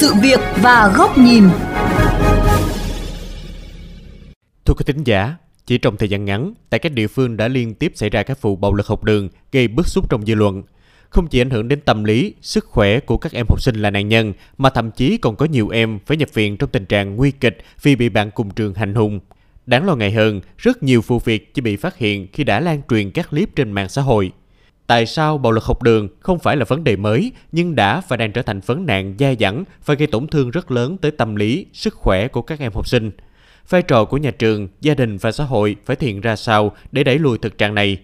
sự việc và góc nhìn. Thưa quý thính giả, chỉ trong thời gian ngắn, tại các địa phương đã liên tiếp xảy ra các vụ bạo lực học đường gây bức xúc trong dư luận. Không chỉ ảnh hưởng đến tâm lý, sức khỏe của các em học sinh là nạn nhân, mà thậm chí còn có nhiều em phải nhập viện trong tình trạng nguy kịch vì bị bạn cùng trường hành hung. Đáng lo ngại hơn, rất nhiều vụ việc chỉ bị phát hiện khi đã lan truyền các clip trên mạng xã hội. Tại sao bạo lực học đường không phải là vấn đề mới nhưng đã và đang trở thành vấn nạn dai dẳng và gây tổn thương rất lớn tới tâm lý, sức khỏe của các em học sinh? Vai trò của nhà trường, gia đình và xã hội phải thiện ra sao để đẩy lùi thực trạng này?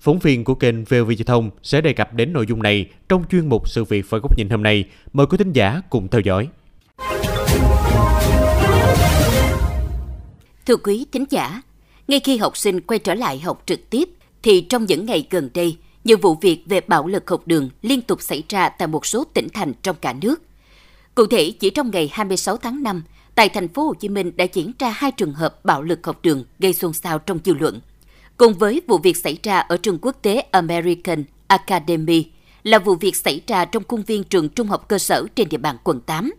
Phóng viên của kênh VOV Giao thông sẽ đề cập đến nội dung này trong chuyên mục sự việc và góc nhìn hôm nay. Mời quý thính giả cùng theo dõi. Thưa quý thính giả, ngay khi học sinh quay trở lại học trực tiếp, thì trong những ngày gần đây, nhiều vụ việc về bạo lực học đường liên tục xảy ra tại một số tỉnh thành trong cả nước. Cụ thể, chỉ trong ngày 26 tháng 5, tại thành phố Hồ Chí Minh đã diễn ra hai trường hợp bạo lực học đường gây xôn xao trong dư luận. Cùng với vụ việc xảy ra ở trường quốc tế American Academy là vụ việc xảy ra trong khuôn viên trường trung học cơ sở trên địa bàn quận 8.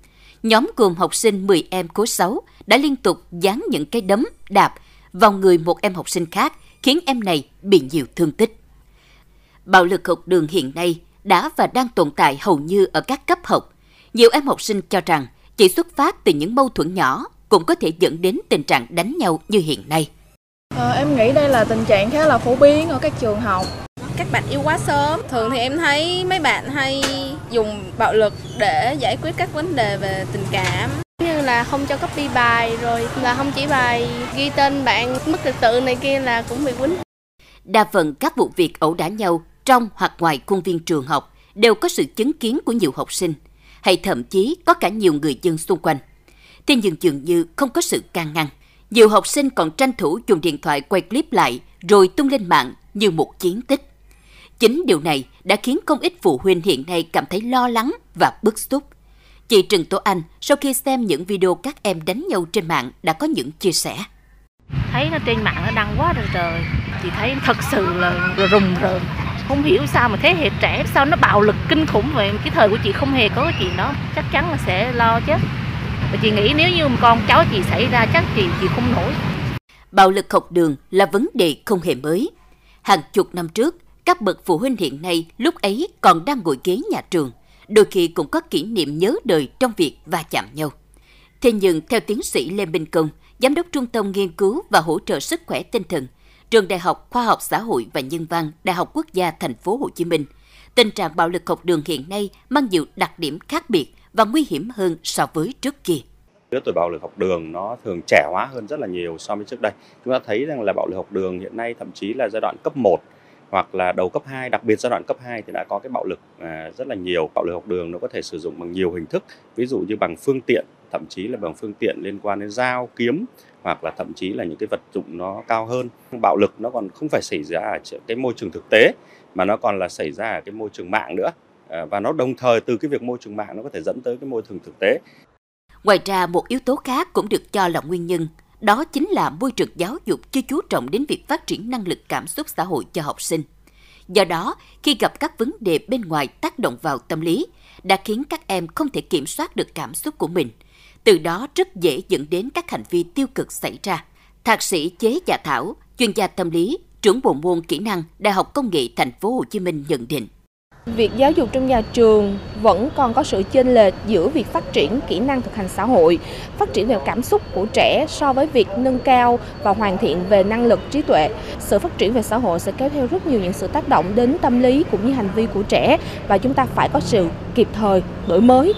Nhóm gồm học sinh 10 em khối 6 đã liên tục dán những cái đấm, đạp vào người một em học sinh khác, khiến em này bị nhiều thương tích. Bạo lực học đường hiện nay đã và đang tồn tại hầu như ở các cấp học. Nhiều em học sinh cho rằng chỉ xuất phát từ những mâu thuẫn nhỏ cũng có thể dẫn đến tình trạng đánh nhau như hiện nay. À, em nghĩ đây là tình trạng khá là phổ biến ở các trường học. Các bạn yêu quá sớm. Thường thì em thấy mấy bạn hay dùng bạo lực để giải quyết các vấn đề về tình cảm như là không cho copy bài rồi là không chỉ bài ghi tên bạn mất trật tự này kia là cũng bị quýnh. Đa phần các vụ việc ẩu đả nhau trong hoặc ngoài khuôn viên trường học đều có sự chứng kiến của nhiều học sinh, hay thậm chí có cả nhiều người dân xung quanh. Thế nhưng dường như không có sự can ngăn. Nhiều học sinh còn tranh thủ dùng điện thoại quay clip lại rồi tung lên mạng như một chiến tích. Chính điều này đã khiến không ít phụ huynh hiện nay cảm thấy lo lắng và bức xúc. Chị Trần Tố Anh sau khi xem những video các em đánh nhau trên mạng đã có những chia sẻ. Thấy nó trên mạng nó đăng quá trời trời, chị thấy thật sự là rùng rợn. Không hiểu sao mà thế hệ trẻ sao nó bạo lực kinh khủng vậy. Cái thời của chị không hề có cái chuyện đó, chắc chắn là sẽ lo chứ Và chị nghĩ nếu như con cháu chị xảy ra chắc chị chị không nổi. Bạo lực học đường là vấn đề không hề mới. Hàng chục năm trước, các bậc phụ huynh hiện nay lúc ấy còn đang ngồi ghế nhà trường, đôi khi cũng có kỷ niệm nhớ đời trong việc va chạm nhau. Thế nhưng theo tiến sĩ Lê Minh Công, Giám đốc Trung tâm Nghiên cứu và Hỗ trợ Sức khỏe Tinh thần, Trường Đại học Khoa học Xã hội và Nhân văn, Đại học Quốc gia Thành phố Hồ Chí Minh, tình trạng bạo lực học đường hiện nay mang nhiều đặc điểm khác biệt và nguy hiểm hơn so với trước kia. Lứa tuổi bạo lực học đường nó thường trẻ hóa hơn rất là nhiều so với trước đây. Chúng ta thấy rằng là bạo lực học đường hiện nay thậm chí là giai đoạn cấp 1 hoặc là đầu cấp 2, đặc biệt giai đoạn cấp 2 thì đã có cái bạo lực à, rất là nhiều. Bạo lực học đường nó có thể sử dụng bằng nhiều hình thức, ví dụ như bằng phương tiện, thậm chí là bằng phương tiện liên quan đến dao, kiếm hoặc là thậm chí là những cái vật dụng nó cao hơn. Bạo lực nó còn không phải xảy ra ở cái môi trường thực tế mà nó còn là xảy ra ở cái môi trường mạng nữa. À, và nó đồng thời từ cái việc môi trường mạng nó có thể dẫn tới cái môi trường thực tế. Ngoài ra, một yếu tố khác cũng được cho là nguyên nhân, đó chính là môi trường giáo dục chưa chú trọng đến việc phát triển năng lực cảm xúc xã hội cho học sinh. Do đó, khi gặp các vấn đề bên ngoài tác động vào tâm lý, đã khiến các em không thể kiểm soát được cảm xúc của mình. Từ đó rất dễ dẫn đến các hành vi tiêu cực xảy ra. Thạc sĩ Chế Dạ Thảo, chuyên gia tâm lý, trưởng bộ môn kỹ năng Đại học Công nghệ Thành phố Hồ Chí Minh nhận định. Việc giáo dục trong nhà trường vẫn còn có sự chênh lệch giữa việc phát triển kỹ năng thực hành xã hội, phát triển về cảm xúc của trẻ so với việc nâng cao và hoàn thiện về năng lực trí tuệ. Sự phát triển về xã hội sẽ kéo theo rất nhiều những sự tác động đến tâm lý cũng như hành vi của trẻ và chúng ta phải có sự kịp thời đổi mới.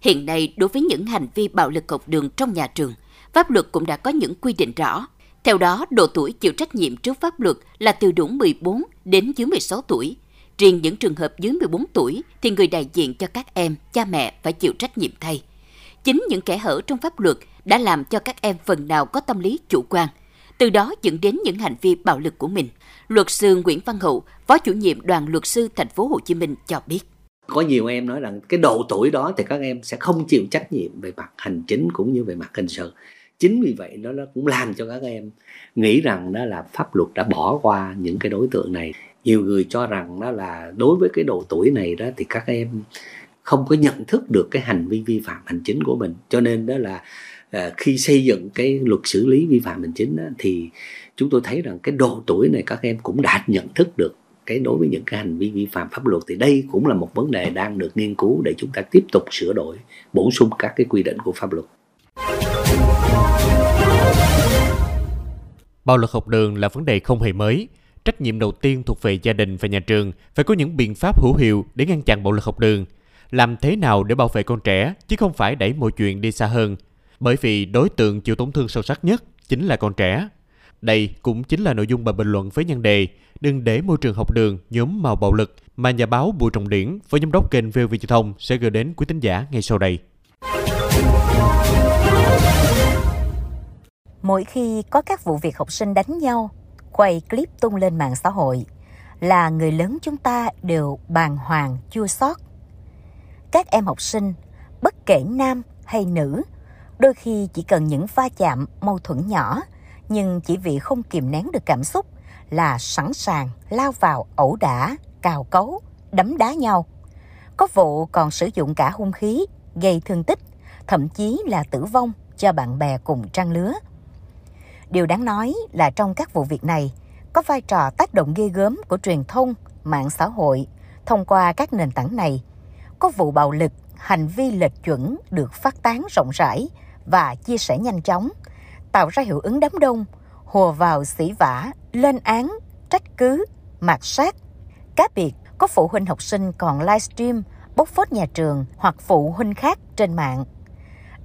Hiện nay, đối với những hành vi bạo lực học đường trong nhà trường, pháp luật cũng đã có những quy định rõ. Theo đó, độ tuổi chịu trách nhiệm trước pháp luật là từ đủ 14 đến dưới 16 tuổi. Riêng những trường hợp dưới 14 tuổi thì người đại diện cho các em, cha mẹ phải chịu trách nhiệm thay. Chính những kẻ hở trong pháp luật đã làm cho các em phần nào có tâm lý chủ quan, từ đó dẫn đến những hành vi bạo lực của mình. Luật sư Nguyễn Văn Hậu, Phó chủ nhiệm đoàn luật sư thành phố Hồ Chí Minh cho biết có nhiều em nói rằng cái độ tuổi đó thì các em sẽ không chịu trách nhiệm về mặt hành chính cũng như về mặt hình sự. Chính vì vậy đó nó cũng làm cho các em nghĩ rằng đó là pháp luật đã bỏ qua những cái đối tượng này. Nhiều người cho rằng đó là đối với cái độ tuổi này đó thì các em không có nhận thức được cái hành vi vi phạm hành chính của mình. Cho nên đó là ờ, khi xây dựng cái luật xử lý vi phạm hành chính đó, thì chúng tôi thấy rằng cái độ tuổi này các em cũng đã nhận thức được cái đối với những cái hành vi vi phạm pháp luật thì đây cũng là một vấn đề đang được nghiên cứu để chúng ta tiếp tục sửa đổi, bổ sung các cái quy định của pháp luật Bạo lực học đường là vấn đề không hề mới. Trách nhiệm đầu tiên thuộc về gia đình và nhà trường phải có những biện pháp hữu hiệu để ngăn chặn bạo lực học đường. Làm thế nào để bảo vệ con trẻ, chứ không phải đẩy mọi chuyện đi xa hơn. Bởi vì đối tượng chịu tổn thương sâu sắc nhất chính là con trẻ. Đây cũng chính là nội dung bài bình luận với nhân đề Đừng để môi trường học đường nhóm màu bạo lực mà nhà báo Bùi Trọng Điển với giám đốc kênh VOV Truyền thông sẽ gửi đến quý tín giả ngay sau đây. Mỗi khi có các vụ việc học sinh đánh nhau, quay clip tung lên mạng xã hội, là người lớn chúng ta đều bàng hoàng chua xót. Các em học sinh, bất kể nam hay nữ, đôi khi chỉ cần những va chạm mâu thuẫn nhỏ, nhưng chỉ vì không kìm nén được cảm xúc là sẵn sàng lao vào ẩu đả, cào cấu, đấm đá nhau. Có vụ còn sử dụng cả hung khí, gây thương tích, thậm chí là tử vong cho bạn bè cùng trang lứa. Điều đáng nói là trong các vụ việc này, có vai trò tác động ghê gớm của truyền thông, mạng xã hội thông qua các nền tảng này. Có vụ bạo lực, hành vi lệch chuẩn được phát tán rộng rãi và chia sẻ nhanh chóng, tạo ra hiệu ứng đám đông, hùa vào xỉ vả, lên án, trách cứ, mạt sát. Cá biệt, có phụ huynh học sinh còn livestream, bốc phốt nhà trường hoặc phụ huynh khác trên mạng.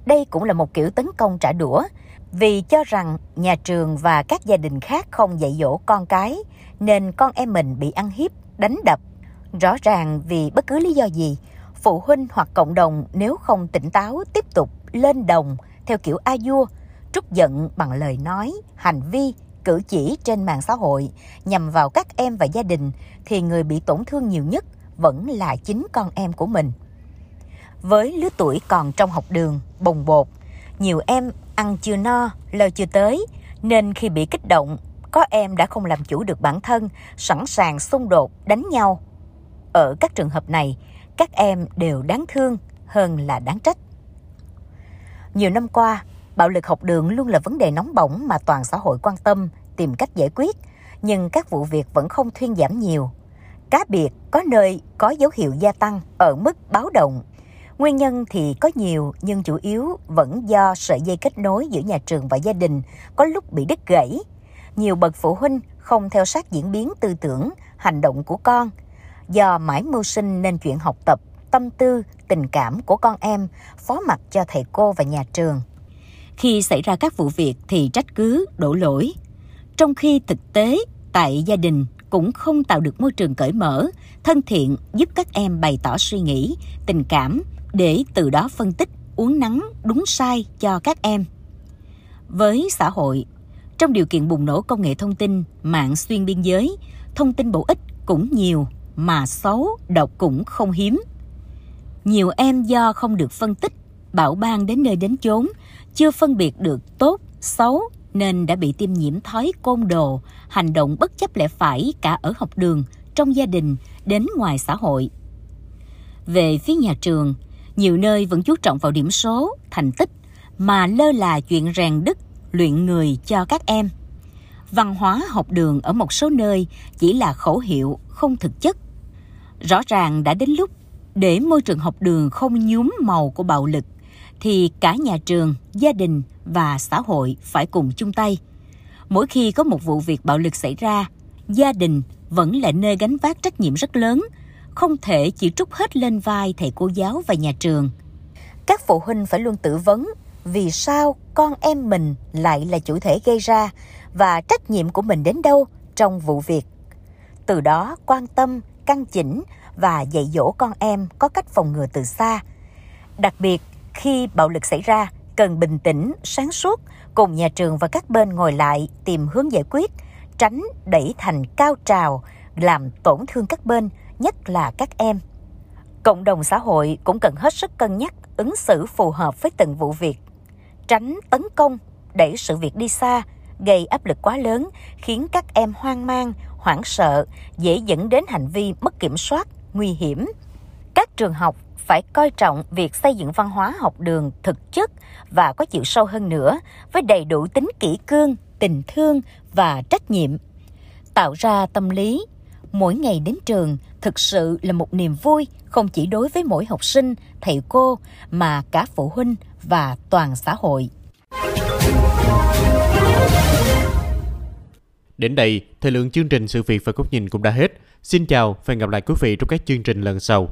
Đây cũng là một kiểu tấn công trả đũa vì cho rằng nhà trường và các gia đình khác không dạy dỗ con cái nên con em mình bị ăn hiếp, đánh đập. Rõ ràng vì bất cứ lý do gì, phụ huynh hoặc cộng đồng nếu không tỉnh táo tiếp tục lên đồng theo kiểu a vua, trút giận bằng lời nói, hành vi, cử chỉ trên mạng xã hội nhằm vào các em và gia đình thì người bị tổn thương nhiều nhất vẫn là chính con em của mình. Với lứa tuổi còn trong học đường, bồng bột, nhiều em ăn chưa no, lời chưa tới, nên khi bị kích động, có em đã không làm chủ được bản thân, sẵn sàng xung đột, đánh nhau. Ở các trường hợp này, các em đều đáng thương hơn là đáng trách. Nhiều năm qua, bạo lực học đường luôn là vấn đề nóng bỏng mà toàn xã hội quan tâm, tìm cách giải quyết, nhưng các vụ việc vẫn không thuyên giảm nhiều. Cá biệt có nơi có dấu hiệu gia tăng ở mức báo động Nguyên nhân thì có nhiều nhưng chủ yếu vẫn do sợi dây kết nối giữa nhà trường và gia đình có lúc bị đứt gãy. Nhiều bậc phụ huynh không theo sát diễn biến tư tưởng, hành động của con. Do mãi mưu sinh nên chuyện học tập, tâm tư, tình cảm của con em phó mặc cho thầy cô và nhà trường. Khi xảy ra các vụ việc thì trách cứ, đổ lỗi. Trong khi thực tế, tại gia đình cũng không tạo được môi trường cởi mở, thân thiện giúp các em bày tỏ suy nghĩ, tình cảm, để từ đó phân tích uống nắng đúng sai cho các em. Với xã hội, trong điều kiện bùng nổ công nghệ thông tin, mạng xuyên biên giới, thông tin bổ ích cũng nhiều mà xấu, độc cũng không hiếm. Nhiều em do không được phân tích, bảo ban đến nơi đến chốn, chưa phân biệt được tốt, xấu nên đã bị tiêm nhiễm thói côn đồ, hành động bất chấp lẽ phải cả ở học đường, trong gia đình đến ngoài xã hội. Về phía nhà trường, nhiều nơi vẫn chú trọng vào điểm số, thành tích mà lơ là chuyện rèn đức, luyện người cho các em. Văn hóa học đường ở một số nơi chỉ là khẩu hiệu, không thực chất. Rõ ràng đã đến lúc để môi trường học đường không nhúm màu của bạo lực thì cả nhà trường, gia đình và xã hội phải cùng chung tay. Mỗi khi có một vụ việc bạo lực xảy ra, gia đình vẫn là nơi gánh vác trách nhiệm rất lớn không thể chỉ trút hết lên vai thầy cô giáo và nhà trường. Các phụ huynh phải luôn tự vấn vì sao con em mình lại là chủ thể gây ra và trách nhiệm của mình đến đâu trong vụ việc. Từ đó quan tâm, căn chỉnh và dạy dỗ con em có cách phòng ngừa từ xa. Đặc biệt, khi bạo lực xảy ra, cần bình tĩnh, sáng suốt, cùng nhà trường và các bên ngồi lại tìm hướng giải quyết, tránh đẩy thành cao trào, làm tổn thương các bên nhất là các em. Cộng đồng xã hội cũng cần hết sức cân nhắc ứng xử phù hợp với từng vụ việc, tránh tấn công, đẩy sự việc đi xa, gây áp lực quá lớn khiến các em hoang mang, hoảng sợ, dễ dẫn đến hành vi mất kiểm soát, nguy hiểm. Các trường học phải coi trọng việc xây dựng văn hóa học đường thực chất và có chiều sâu hơn nữa với đầy đủ tính kỷ cương, tình thương và trách nhiệm. Tạo ra tâm lý mỗi ngày đến trường thực sự là một niềm vui không chỉ đối với mỗi học sinh, thầy cô mà cả phụ huynh và toàn xã hội. Đến đây, thời lượng chương trình sự việc và góc nhìn cũng đã hết. Xin chào và hẹn gặp lại quý vị trong các chương trình lần sau.